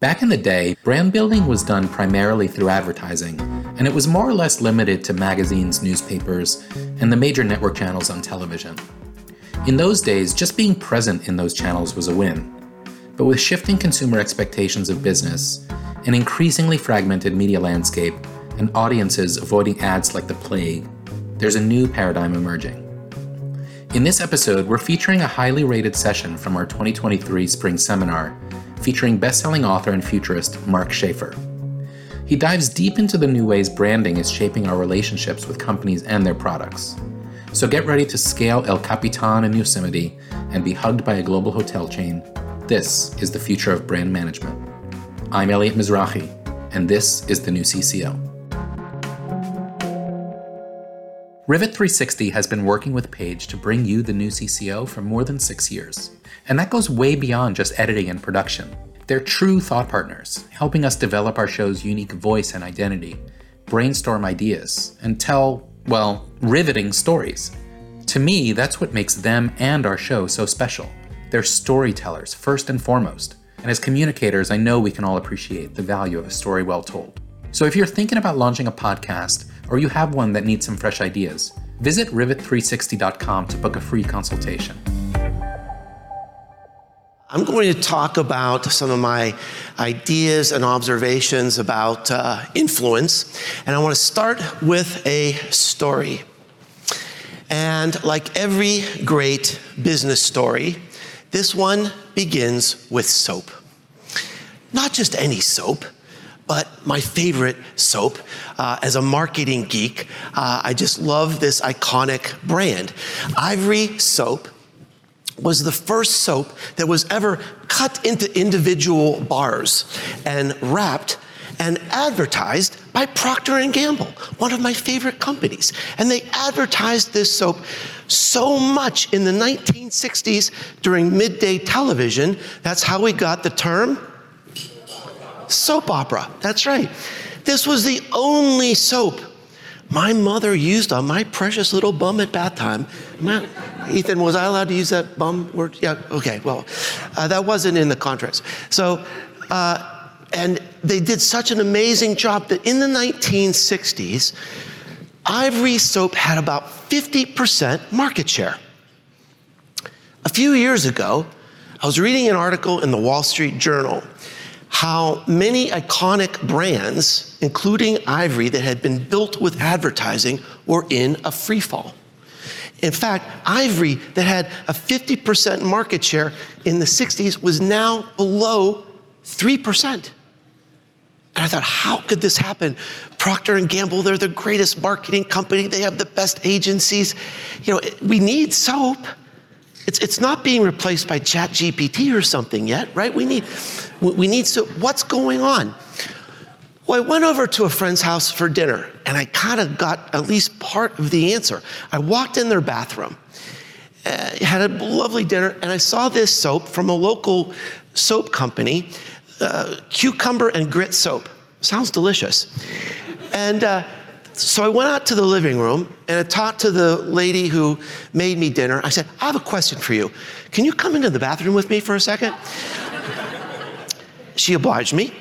Back in the day, brand building was done primarily through advertising, and it was more or less limited to magazines, newspapers, and the major network channels on television. In those days, just being present in those channels was a win. But with shifting consumer expectations of business, an increasingly fragmented media landscape, and audiences avoiding ads like the plague, there's a new paradigm emerging. In this episode, we're featuring a highly rated session from our 2023 spring seminar featuring best-selling author and futurist Mark Schaefer. He dives deep into the new ways branding is shaping our relationships with companies and their products. So get ready to scale El Capitan in Yosemite and be hugged by a global hotel chain. This is the future of brand management. I'm Elliot Mizrahi, and this is the new CCO. Rivet 360 has been working with Page to bring you the new CCO for more than six years. And that goes way beyond just editing and production. They're true thought partners, helping us develop our show's unique voice and identity, brainstorm ideas, and tell, well, riveting stories. To me, that's what makes them and our show so special. They're storytellers, first and foremost. And as communicators, I know we can all appreciate the value of a story well told. So if you're thinking about launching a podcast, or you have one that needs some fresh ideas, visit rivet360.com to book a free consultation. I'm going to talk about some of my ideas and observations about uh, influence, and I want to start with a story. And like every great business story, this one begins with soap. Not just any soap, but my favorite soap. Uh, as a marketing geek, uh, I just love this iconic brand. Ivory Soap was the first soap that was ever cut into individual bars and wrapped and advertised by Procter Gamble, one of my favorite companies. And they advertised this soap so much in the 1960s during midday television. That's how we got the term soap opera. That's right. This was the only soap my mother used on my precious little bum at bath time. Ethan, was I allowed to use that bum word? Yeah, okay, well, uh, that wasn't in the contracts. So, uh, and they did such an amazing job that in the 1960s, Ivory soap had about 50% market share. A few years ago, I was reading an article in the Wall Street Journal how many iconic brands, including Ivory, that had been built with advertising, were in a free fall. In fact, Ivory, that had a 50% market share in the 60s, was now below 3%. And I thought, how could this happen? Procter and Gamble, they're the greatest marketing company. They have the best agencies. You know, we need soap. It's, it's not being replaced by Chat GPT or something yet, right? We need, we need so what's going on? Well, I went over to a friend's house for dinner and I kind of got at least part of the answer. I walked in their bathroom, uh, had a lovely dinner, and I saw this soap from a local soap company, uh, cucumber and grit soap. Sounds delicious. And uh, so I went out to the living room and I talked to the lady who made me dinner. I said, I have a question for you. Can you come into the bathroom with me for a second? she obliged me.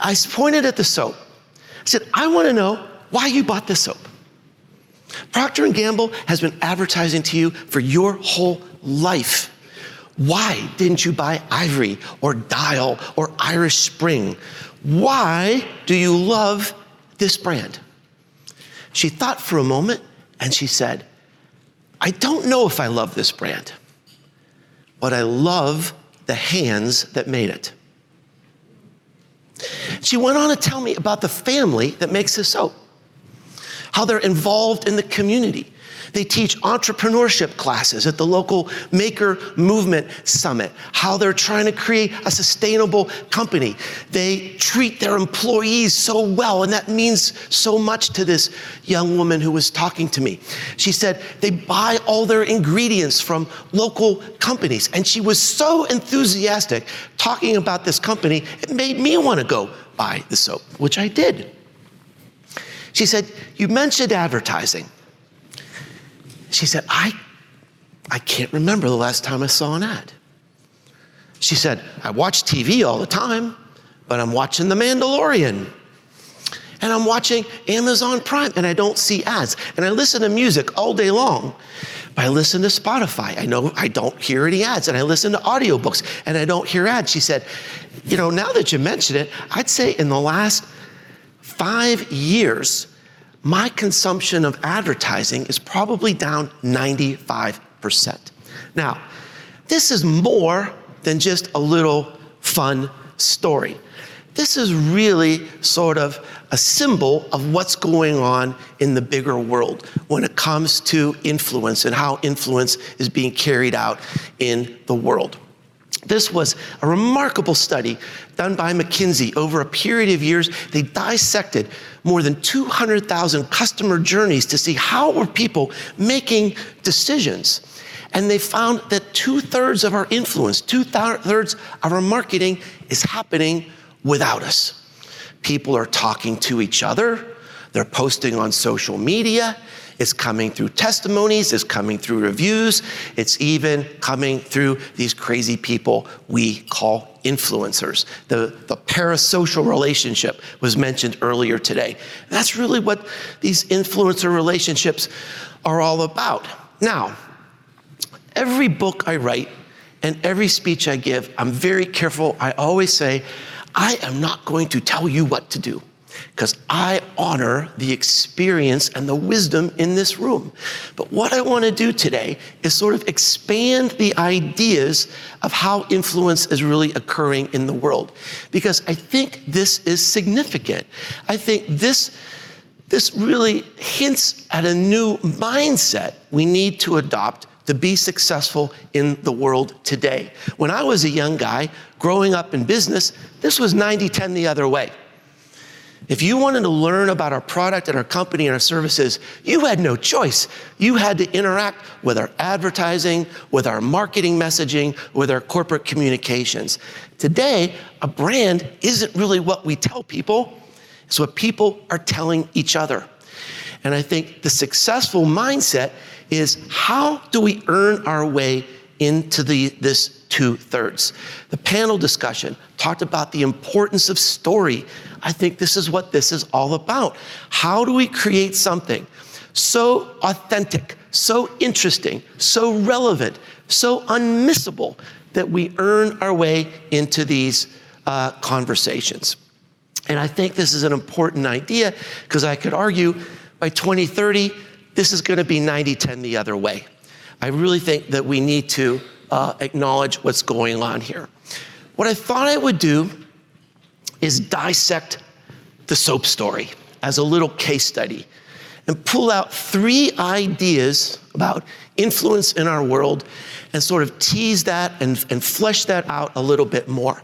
I pointed at the soap. I said, I want to know why you bought this soap. Procter & Gamble has been advertising to you for your whole life. Why didn't you buy Ivory or Dial or Irish Spring? Why do you love this brand? She thought for a moment and she said, I don't know if I love this brand, but I love the hands that made it. She went on to tell me about the family that makes this soap, how they're involved in the community, they teach entrepreneurship classes at the local Maker Movement Summit, how they're trying to create a sustainable company. They treat their employees so well, and that means so much to this young woman who was talking to me. She said they buy all their ingredients from local companies, and she was so enthusiastic talking about this company, it made me want to go buy the soap, which I did. She said, You mentioned advertising. She said, I, I can't remember the last time I saw an ad. She said, I watch TV all the time, but I'm watching The Mandalorian. And I'm watching Amazon Prime and I don't see ads. And I listen to music all day long. But I listen to Spotify. I know I don't hear any ads. And I listen to audiobooks and I don't hear ads. She said, You know, now that you mention it, I'd say in the last five years, my consumption of advertising is probably down 95%. Now, this is more than just a little fun story. This is really sort of a symbol of what's going on in the bigger world when it comes to influence and how influence is being carried out in the world. This was a remarkable study done by McKinsey over a period of years. They dissected more than 200,000 customer journeys to see how were people making decisions. And they found that two thirds of our influence, two thirds of our marketing is happening without us. People are talking to each other, they're posting on social media, it's coming through testimonies, it's coming through reviews, it's even coming through these crazy people we call influencers. The, the parasocial relationship was mentioned earlier today. That's really what these influencer relationships are all about. Now, every book I write and every speech I give, I'm very careful. I always say, I am not going to tell you what to do because I honor the experience and the wisdom in this room. But what I want to do today is sort of expand the ideas of how influence is really occurring in the world because I think this is significant. I think this this really hints at a new mindset we need to adopt to be successful in the world today. When I was a young guy growing up in business, this was 90 10 the other way. If you wanted to learn about our product and our company and our services, you had no choice. You had to interact with our advertising, with our marketing messaging, with our corporate communications. Today, a brand isn't really what we tell people, it's what people are telling each other. And I think the successful mindset is how do we earn our way into the, this two thirds? The panel discussion talked about the importance of story. I think this is what this is all about. How do we create something so authentic, so interesting, so relevant, so unmissable that we earn our way into these uh, conversations? And I think this is an important idea because I could argue by 2030, this is going to be 90 10 the other way. I really think that we need to uh, acknowledge what's going on here. What I thought I would do is dissect the soap story as a little case study and pull out three ideas about influence in our world and sort of tease that and, and flesh that out a little bit more.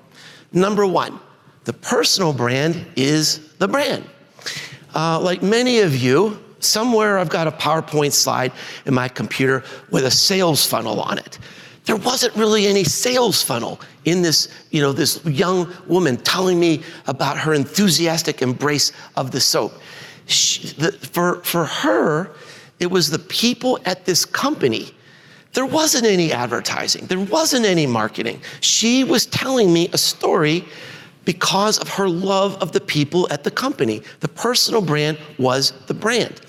Number one, the personal brand is the brand. Uh, like many of you, somewhere I've got a PowerPoint slide in my computer with a sales funnel on it. There wasn't really any sales funnel in this, you know, this young woman telling me about her enthusiastic embrace of the soap. She, the, for, for her, it was the people at this company. There wasn't any advertising, there wasn't any marketing. She was telling me a story because of her love of the people at the company. The personal brand was the brand.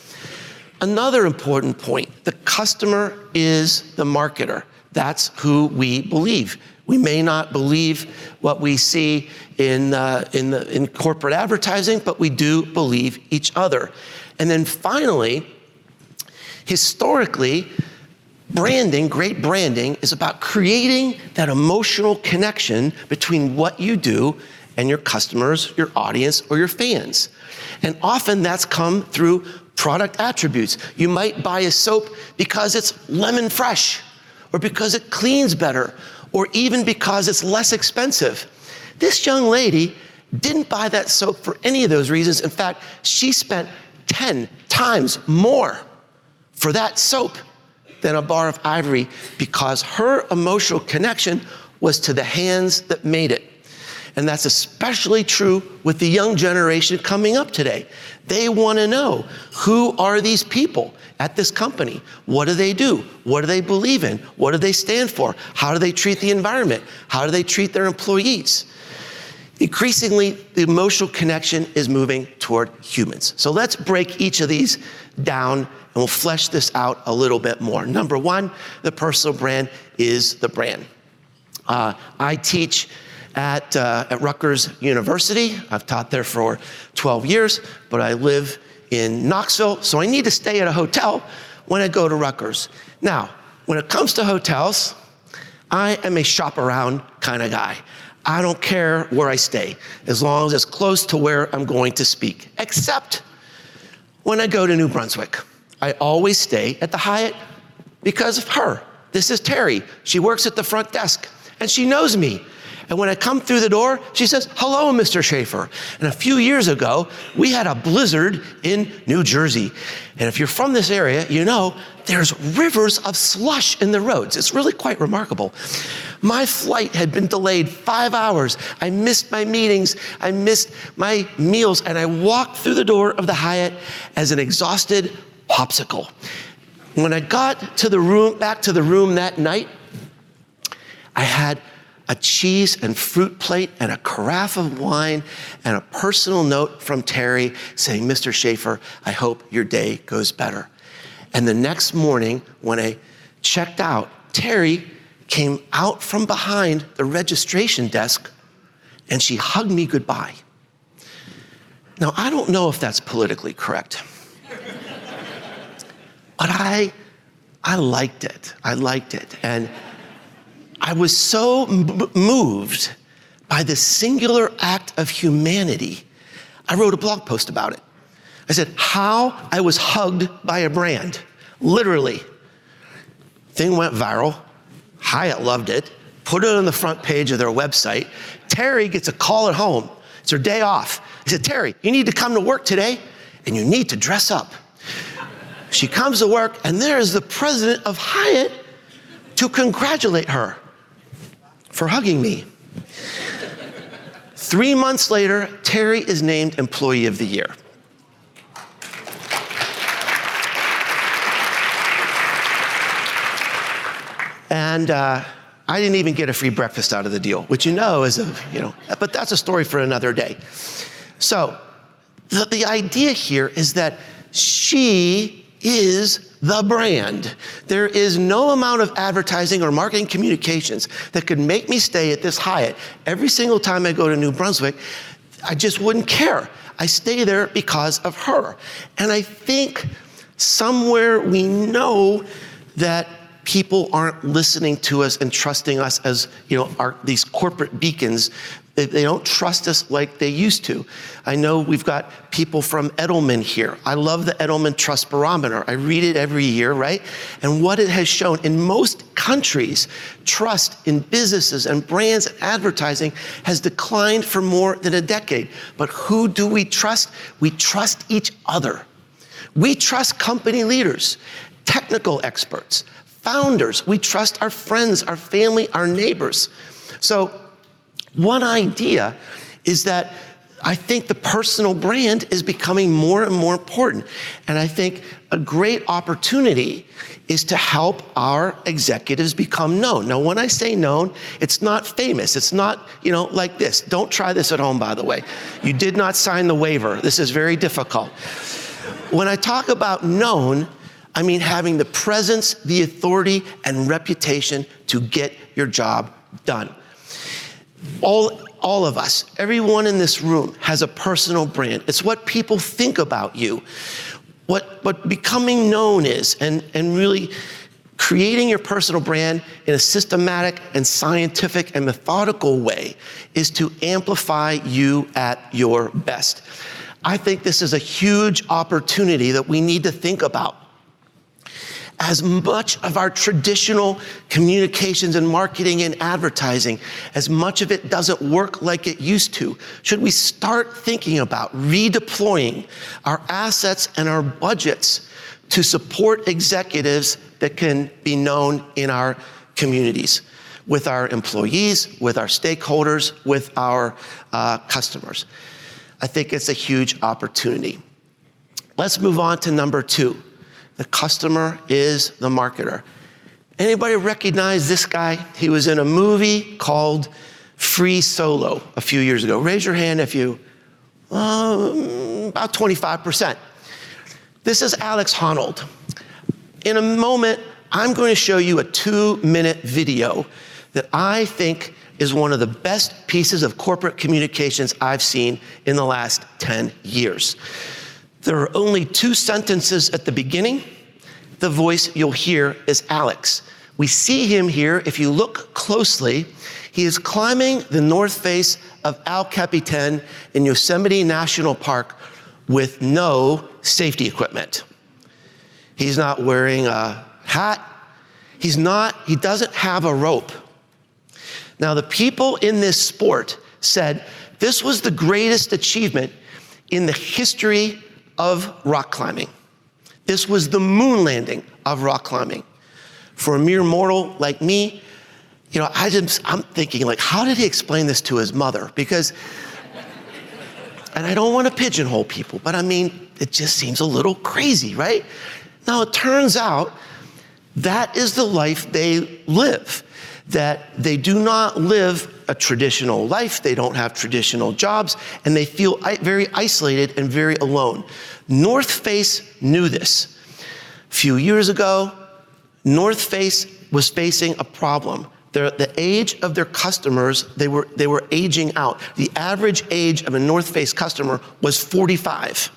Another important point the customer is the marketer. That's who we believe. We may not believe what we see in, uh, in, the, in corporate advertising, but we do believe each other. And then finally, historically, branding, great branding, is about creating that emotional connection between what you do and your customers, your audience, or your fans. And often that's come through product attributes. You might buy a soap because it's lemon fresh, or because it cleans better, or even because it's less expensive. This young lady didn't buy that soap for any of those reasons. In fact, she spent 10 times more for that soap than a bar of ivory because her emotional connection was to the hands that made it. And that's especially true with the young generation coming up today. They want to know who are these people at this company? What do they do? What do they believe in? What do they stand for? How do they treat the environment? How do they treat their employees? Increasingly, the emotional connection is moving toward humans. So let's break each of these down and we'll flesh this out a little bit more. Number one, the personal brand is the brand. Uh, I teach at, uh, at Rutgers University. I've taught there for 12 years, but I live in Knoxville, so I need to stay at a hotel when I go to Rutgers. Now, when it comes to hotels, I am a shop around kind of guy. I don't care where I stay, as long as it's close to where I'm going to speak, except when I go to New Brunswick. I always stay at the Hyatt because of her. This is Terry. She works at the front desk and she knows me. And when I come through the door, she says, Hello, Mr. Schaefer. And a few years ago, we had a blizzard in New Jersey. And if you're from this area, you know there's rivers of slush in the roads. It's really quite remarkable. My flight had been delayed five hours. I missed my meetings, I missed my meals, and I walked through the door of the Hyatt as an exhausted popsicle. When I got to the room, back to the room that night, I had a cheese and fruit plate and a carafe of wine and a personal note from Terry saying, Mr. Schaefer, I hope your day goes better. And the next morning, when I checked out, Terry came out from behind the registration desk and she hugged me goodbye. Now, I don't know if that's politically correct, but I, I liked it. I liked it. And I was so m- moved by this singular act of humanity, I wrote a blog post about it. I said, How I was hugged by a brand. Literally. Thing went viral. Hyatt loved it, put it on the front page of their website. Terry gets a call at home. It's her day off. He said, Terry, you need to come to work today and you need to dress up. She comes to work, and there's the president of Hyatt to congratulate her for hugging me. Three months later, Terry is named Employee of the Year. And uh, I didn't even get a free breakfast out of the deal, which you know is a, you know, but that's a story for another day. So the, the idea here is that she is the brand. There is no amount of advertising or marketing communications that could make me stay at this Hyatt every single time I go to New Brunswick. I just wouldn't care. I stay there because of her. And I think somewhere we know that people aren't listening to us and trusting us as you know our, these corporate beacons they don't trust us like they used to. I know we've got people from Edelman here. I love the Edelman Trust Barometer. I read it every year, right? And what it has shown in most countries, trust in businesses and brands and advertising has declined for more than a decade. But who do we trust? We trust each other. We trust company leaders, technical experts, founders. We trust our friends, our family, our neighbors. So, one idea is that I think the personal brand is becoming more and more important. And I think a great opportunity is to help our executives become known. Now, when I say known, it's not famous. It's not, you know, like this. Don't try this at home, by the way. You did not sign the waiver. This is very difficult. When I talk about known, I mean having the presence, the authority, and reputation to get your job done. All, all of us, everyone in this room has a personal brand. It's what people think about you, what, what becoming known is, and, and really creating your personal brand in a systematic and scientific and methodical way is to amplify you at your best. I think this is a huge opportunity that we need to think about as much of our traditional communications and marketing and advertising, as much of it doesn't work like it used to, should we start thinking about redeploying our assets and our budgets to support executives that can be known in our communities, with our employees, with our stakeholders, with our uh, customers? I think it's a huge opportunity. Let's move on to number two the customer is the marketer. Anybody recognize this guy? He was in a movie called free solo a few years ago? Raise your hand if you, um, about 25%. This is Alex Honnold. In a moment, I'm going to show you a two minute video that I think is one of the best pieces of corporate communications I've seen in the last 10 years. There are only two sentences at the beginning. The voice you'll hear is Alex. We see him here. If you look closely, he is climbing the north face of El Capitan in Yosemite National Park with no safety equipment. He's not wearing a hat. He's not, he doesn't have a rope. Now, the people in this sport said this was the greatest achievement in the history of rock climbing. This was the moon landing of rock climbing. For a mere mortal like me, you know, I just, I'm thinking, like, how did he explain this to his mother? Because, and I don't want to pigeonhole people, but I mean, it just seems a little crazy, right? Now, it turns out that is the life they live, that they do not live a traditional life, they don't have traditional jobs, and they feel very isolated and very alone. North Face knew this. A few years ago, North Face was facing a problem. The, the age of their customers, they were, they were aging out. The average age of a North Face customer was 45.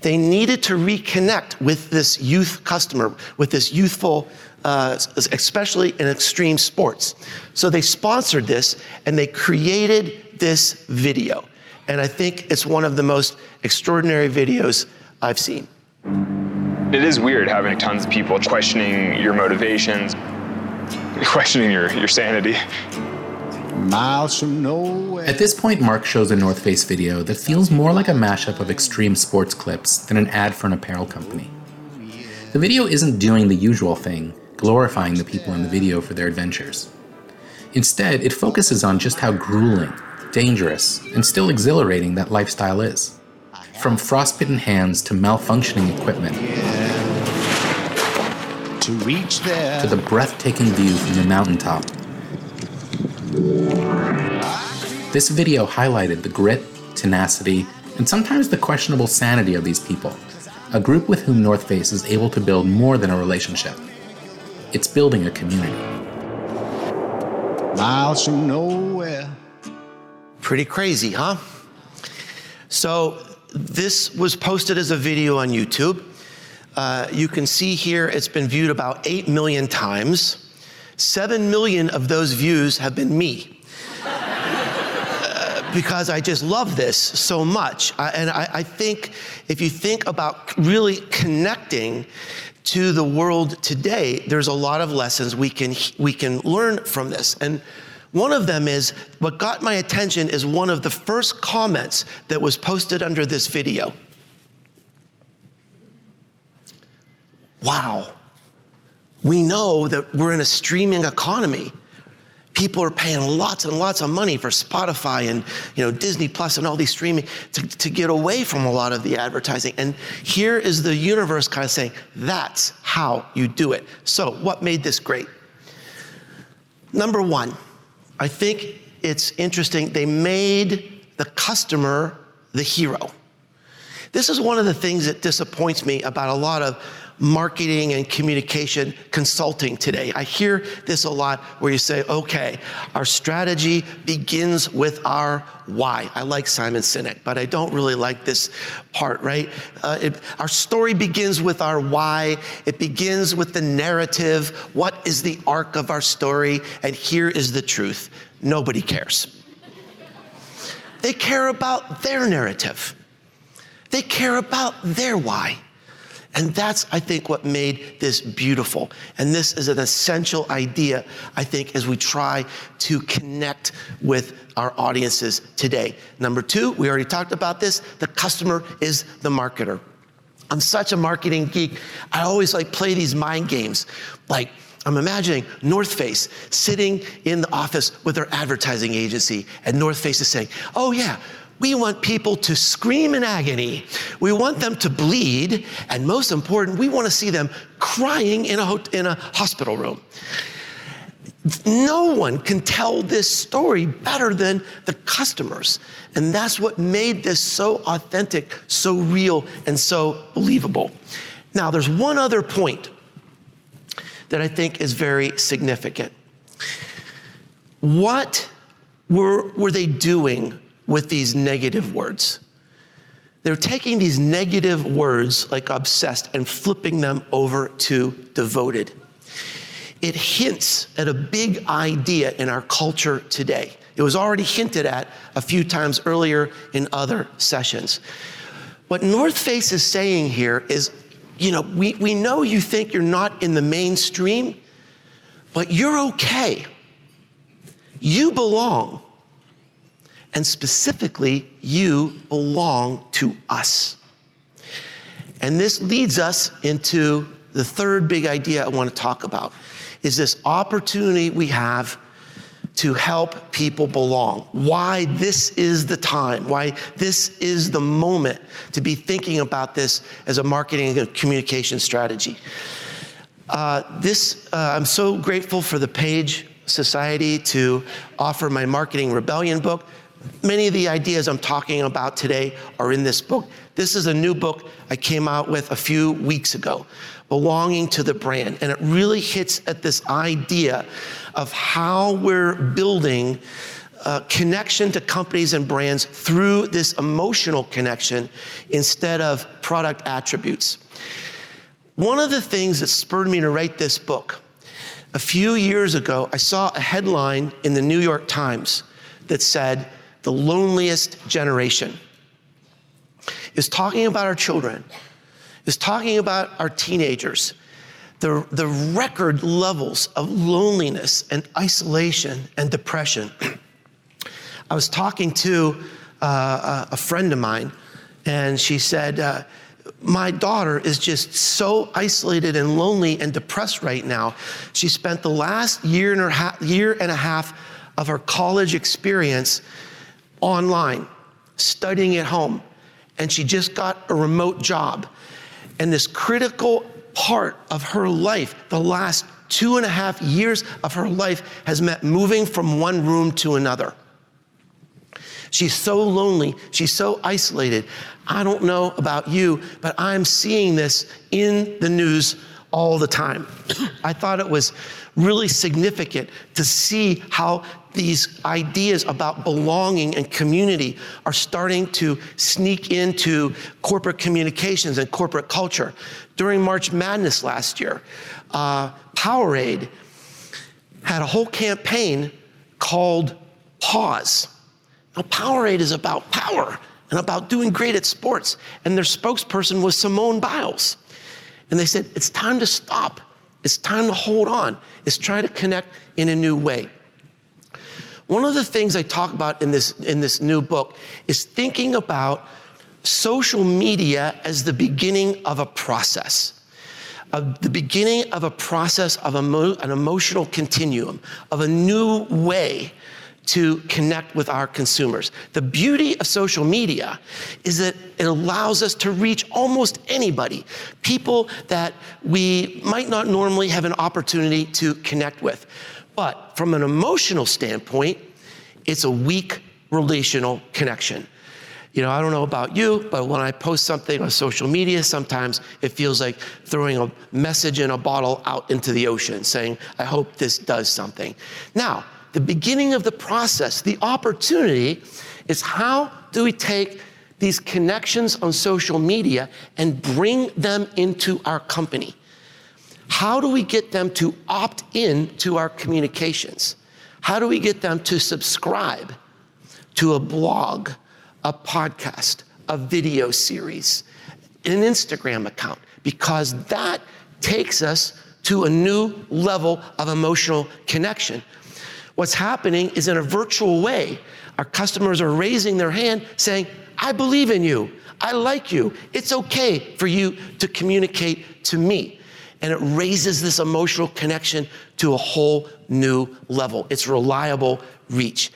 They needed to reconnect with this youth customer, with this youthful, uh, especially in extreme sports. So they sponsored this and they created this video. And I think it's one of the most extraordinary videos I've seen. It is weird having tons of people questioning your motivations, questioning your, your sanity. Miles from nowhere. At this point, Mark shows a North Face video that feels more like a mashup of extreme sports clips than an ad for an apparel company. The video isn't doing the usual thing, glorifying the people in the video for their adventures. Instead, it focuses on just how grueling, dangerous, and still exhilarating that lifestyle is. From frostbitten hands to malfunctioning equipment, to reach there, to the breathtaking view from the mountaintop. This video highlighted the grit, tenacity, and sometimes the questionable sanity of these people, a group with whom North Face is able to build more than a relationship. It's building a community. Miles from nowhere. Pretty crazy, huh? So, this was posted as a video on YouTube. Uh, you can see here it's been viewed about 8 million times. 7 million of those views have been me. uh, because I just love this so much. I, and I, I think if you think about really connecting to the world today, there's a lot of lessons we can, we can learn from this. And one of them is what got my attention is one of the first comments that was posted under this video. Wow. We know that we're in a streaming economy. People are paying lots and lots of money for Spotify and you know Disney Plus and all these streaming to, to get away from a lot of the advertising. And here is the universe kind of saying, that's how you do it. So, what made this great? Number one, I think it's interesting. They made the customer the hero. This is one of the things that disappoints me about a lot of marketing and communication consulting today. I hear this a lot where you say, okay, our strategy begins with our why. I like Simon Sinek, but I don't really like this part, right? Uh, it, our story begins with our why. It begins with the narrative. What is the arc of our story? And here is the truth nobody cares. They care about their narrative. They care about their why. And that's, I think, what made this beautiful. And this is an essential idea, I think, as we try to connect with our audiences today. Number two, we already talked about this the customer is the marketer. I'm such a marketing geek. I always like play these mind games. Like, I'm imagining North Face sitting in the office with their advertising agency, and North Face is saying, Oh, yeah, we want people to scream in agony. We want them to bleed. And most important, we want to see them crying in a, in a hospital room. no one can tell this story better than the customers. And that's what made this so authentic, so real, and so believable. Now, there's one other point that I think is very significant. What were, were they doing with these negative words? They're taking these negative words like obsessed and flipping them over to devoted. It hints at a big idea in our culture today. It was already hinted at a few times earlier in other sessions. What North Face is saying here is you know, we, we know you think you're not in the mainstream, but you're okay. You belong. And specifically, you belong to us. And this leads us into the third big idea I want to talk about is this opportunity we have to help people belong. Why this is the time, why this is the moment to be thinking about this as a marketing and communication strategy. Uh, this, uh, I'm so grateful for the Page Society to offer my Marketing Rebellion book. Many of the ideas I'm talking about today are in this book. This is a new book I came out with a few weeks ago, belonging to the brand. And it really hits at this idea of how we're building a connection to companies and brands through this emotional connection instead of product attributes. One of the things that spurred me to write this book, a few years ago, I saw a headline in the New York Times that said, The loneliest generation. Is talking about our children, is talking about our teenagers the, the record levels of loneliness and isolation and depression. I was talking to uh, a friend of mine, and she said, uh, my daughter is just so isolated and lonely and depressed right now. She spent the last year and, half, year and a half of her college experience online, studying at home, and she just got a remote job. And this critical part of her life, the last two and a half years of her life, has meant moving from one room to another. She's so lonely. She's so isolated. I don't know about you, but I'm seeing this in the news all the time. I thought it was really significant to see how these ideas about belonging and community are starting to sneak into corporate communications and corporate culture. During March Madness last year, uh, Powerade had a whole campaign called Pause. Now, Powerade is about power and about doing great at sports. And their spokesperson was Simone Biles. And they said, it's time to stop. It's time to hold on. It's try to connect in a new way. One of the things I talk about in this, in this new book is thinking about social media as the beginning of a process, of the beginning of a process of emo- an emotional continuum, of a new way to connect with our consumers. The beauty of social media is that it allows us to reach almost anybody, people that we might not normally have an opportunity to connect with. But from an emotional standpoint, it's a weak relational connection. You know, I don't know about you, but when I post something on social media, sometimes it feels like throwing a message in a bottle out into the ocean saying, I hope this does something. Now, the beginning of the process, the opportunity is how do we take these connections on social media and bring them into our company? How do we get them to opt in to our communications? How do we get them to subscribe to a blog, a podcast, a video series, an Instagram account? Because that takes us to a new level of emotional connection. What's happening is in a virtual way, our customers are raising their hand saying, I believe in you. I like you. It's okay for you to communicate to me. And it raises this emotional connection to a whole new level. It's reliable reach.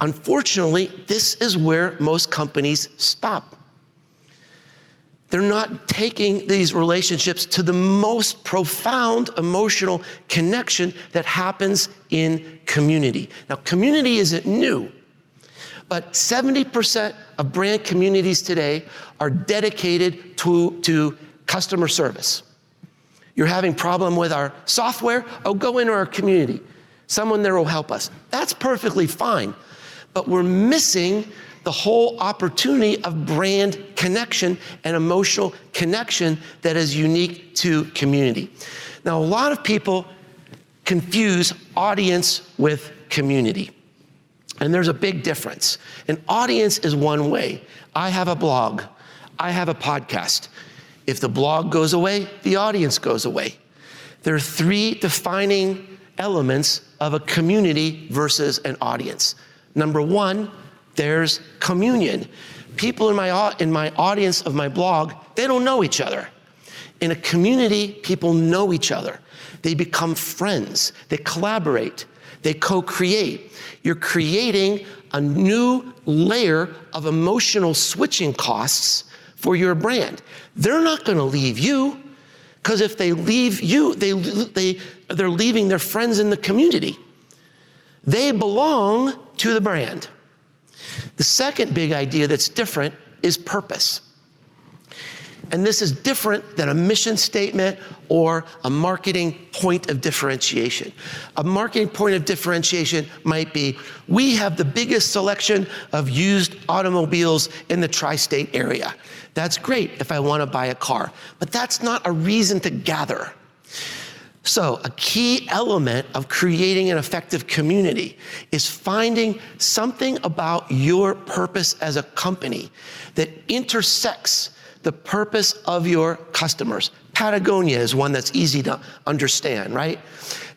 Unfortunately, this is where most companies stop. They're not taking these relationships to the most profound emotional connection that happens in community. Now, community isn't new, but 70% of brand communities today are dedicated to, to customer service. You're having problem with our software? Oh, go into our community. Someone there will help us. That's perfectly fine. But we're missing the whole opportunity of brand connection and emotional connection that is unique to community. Now, a lot of people confuse audience with community. And there's a big difference. An audience is one way. I have a blog, I have a podcast. If the blog goes away, the audience goes away. There are three defining elements of a community versus an audience. Number one, there's communion. People in my, in my audience of my blog, they don't know each other. In a community, people know each other. They become friends, they collaborate, they co create. You're creating a new layer of emotional switching costs for your brand. They're not going to leave you because if they leave you, they, they, they're leaving their friends in the community. They belong to the brand. The second big idea that's different is purpose. And this is different than a mission statement or a marketing point of differentiation. A marketing point of differentiation might be we have the biggest selection of used automobiles in the tri state area. That's great if I want to buy a car, but that's not a reason to gather. So, a key element of creating an effective community is finding something about your purpose as a company that intersects the purpose of your customers. Patagonia is one that's easy to understand, right?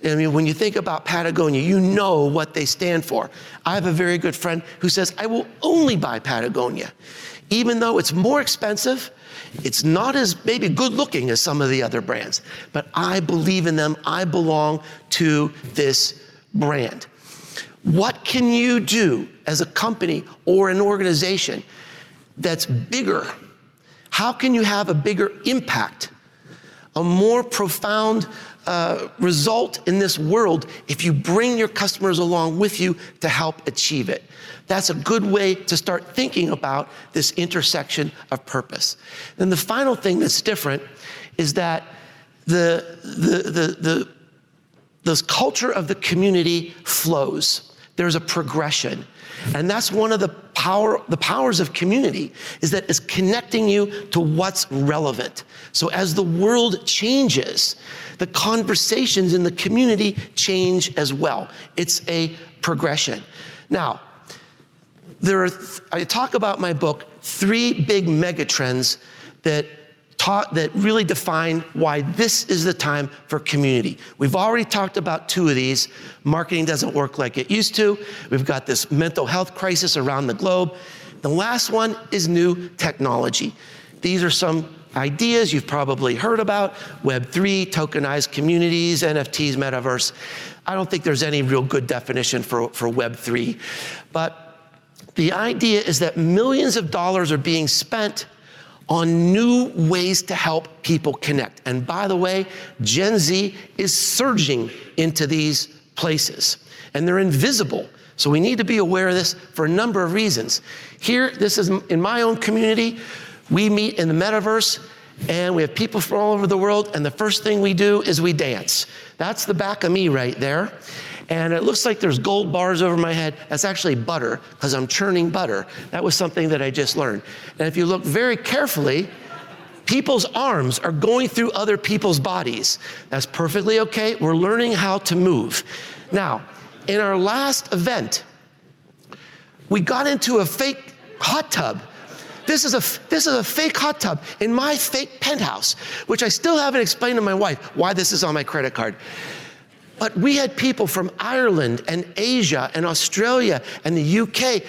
I mean, when you think about Patagonia, you know what they stand for. I have a very good friend who says, I will only buy Patagonia, even though it's more expensive. It's not as maybe good looking as some of the other brands, but I believe in them. I belong to this brand. What can you do as a company or an organization that's bigger how can you have a bigger impact, a more profound uh, result in this world if you bring your customers along with you to help achieve it? That's a good way to start thinking about this intersection of purpose. Then the final thing that's different is that the, the, the, the, the culture of the community flows. There's a progression. And that's one of the power, the powers of community is that it's connecting you to what's relevant. So as the world changes, the conversations in the community change as well. It's a progression. Now, there are, I talk about my book, three big megatrends that taught that really define why this is the time for community. We've already talked about two of these. Marketing doesn't work like it used to. We've got this mental health crisis around the globe. The last one is new technology. These are some ideas you've probably heard about Web3, tokenized communities, NFTs, metaverse. I don't think there's any real good definition for, for Web3. But the idea is that millions of dollars are being spent on new ways to help people connect. And by the way, Gen Z is surging into these places, and they're invisible. So we need to be aware of this for a number of reasons. Here, this is in my own community. We meet in the metaverse and we have people from all over the world, and the first thing we do is we dance. That's the back of me right there and it looks like there's gold bars over my head. That's actually butter because I'm churning butter. That was something that I just learned. And if you look very carefully, people's arms are going through other people's bodies. That's perfectly okay. We're learning how to move. Now, in our last event, we got into a fake hot tub. This is a this is a fake hot tub in my fake penthouse, which I still haven't explained to my wife why this is on my credit card. But we had people from Ireland and Asia and Australia and the UK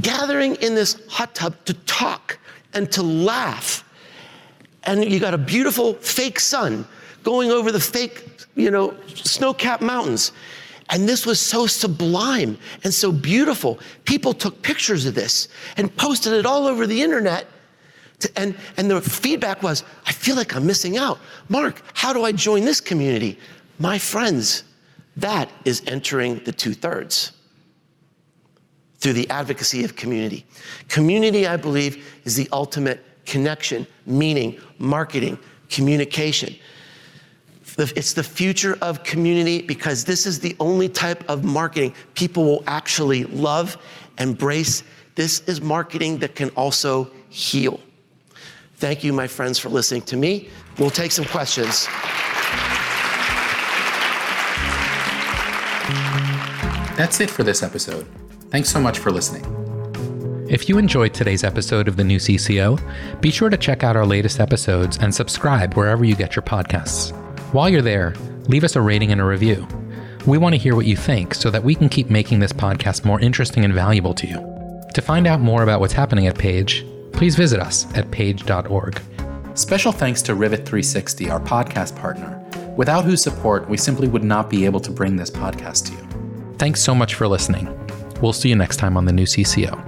gathering in this hot tub to talk and to laugh. And you got a beautiful fake sun going over the fake, you know, snow capped mountains. And this was so sublime and so beautiful. People took pictures of this and posted it all over the internet And, and the feedback was, I feel like I'm missing out. Mark, how do I join this community? My friends, that is entering the two thirds through the advocacy of community. Community, I believe, is the ultimate connection, meaning, marketing, communication. It's the future of community because this is the only type of marketing people will actually love, embrace. This is marketing that can also heal. Thank you, my friends, for listening to me. We'll take some questions. That's it for this episode. Thanks so much for listening. If you enjoyed today's episode of the new CCO, be sure to check out our latest episodes and subscribe wherever you get your podcasts. While you're there, leave us a rating and a review. We want to hear what you think so that we can keep making this podcast more interesting and valuable to you. To find out more about what's happening at Page, please visit us at page.org. Special thanks to Rivet 360, our podcast partner, without whose support we simply would not be able to bring this podcast to you. Thanks so much for listening. We'll see you next time on the new CCO.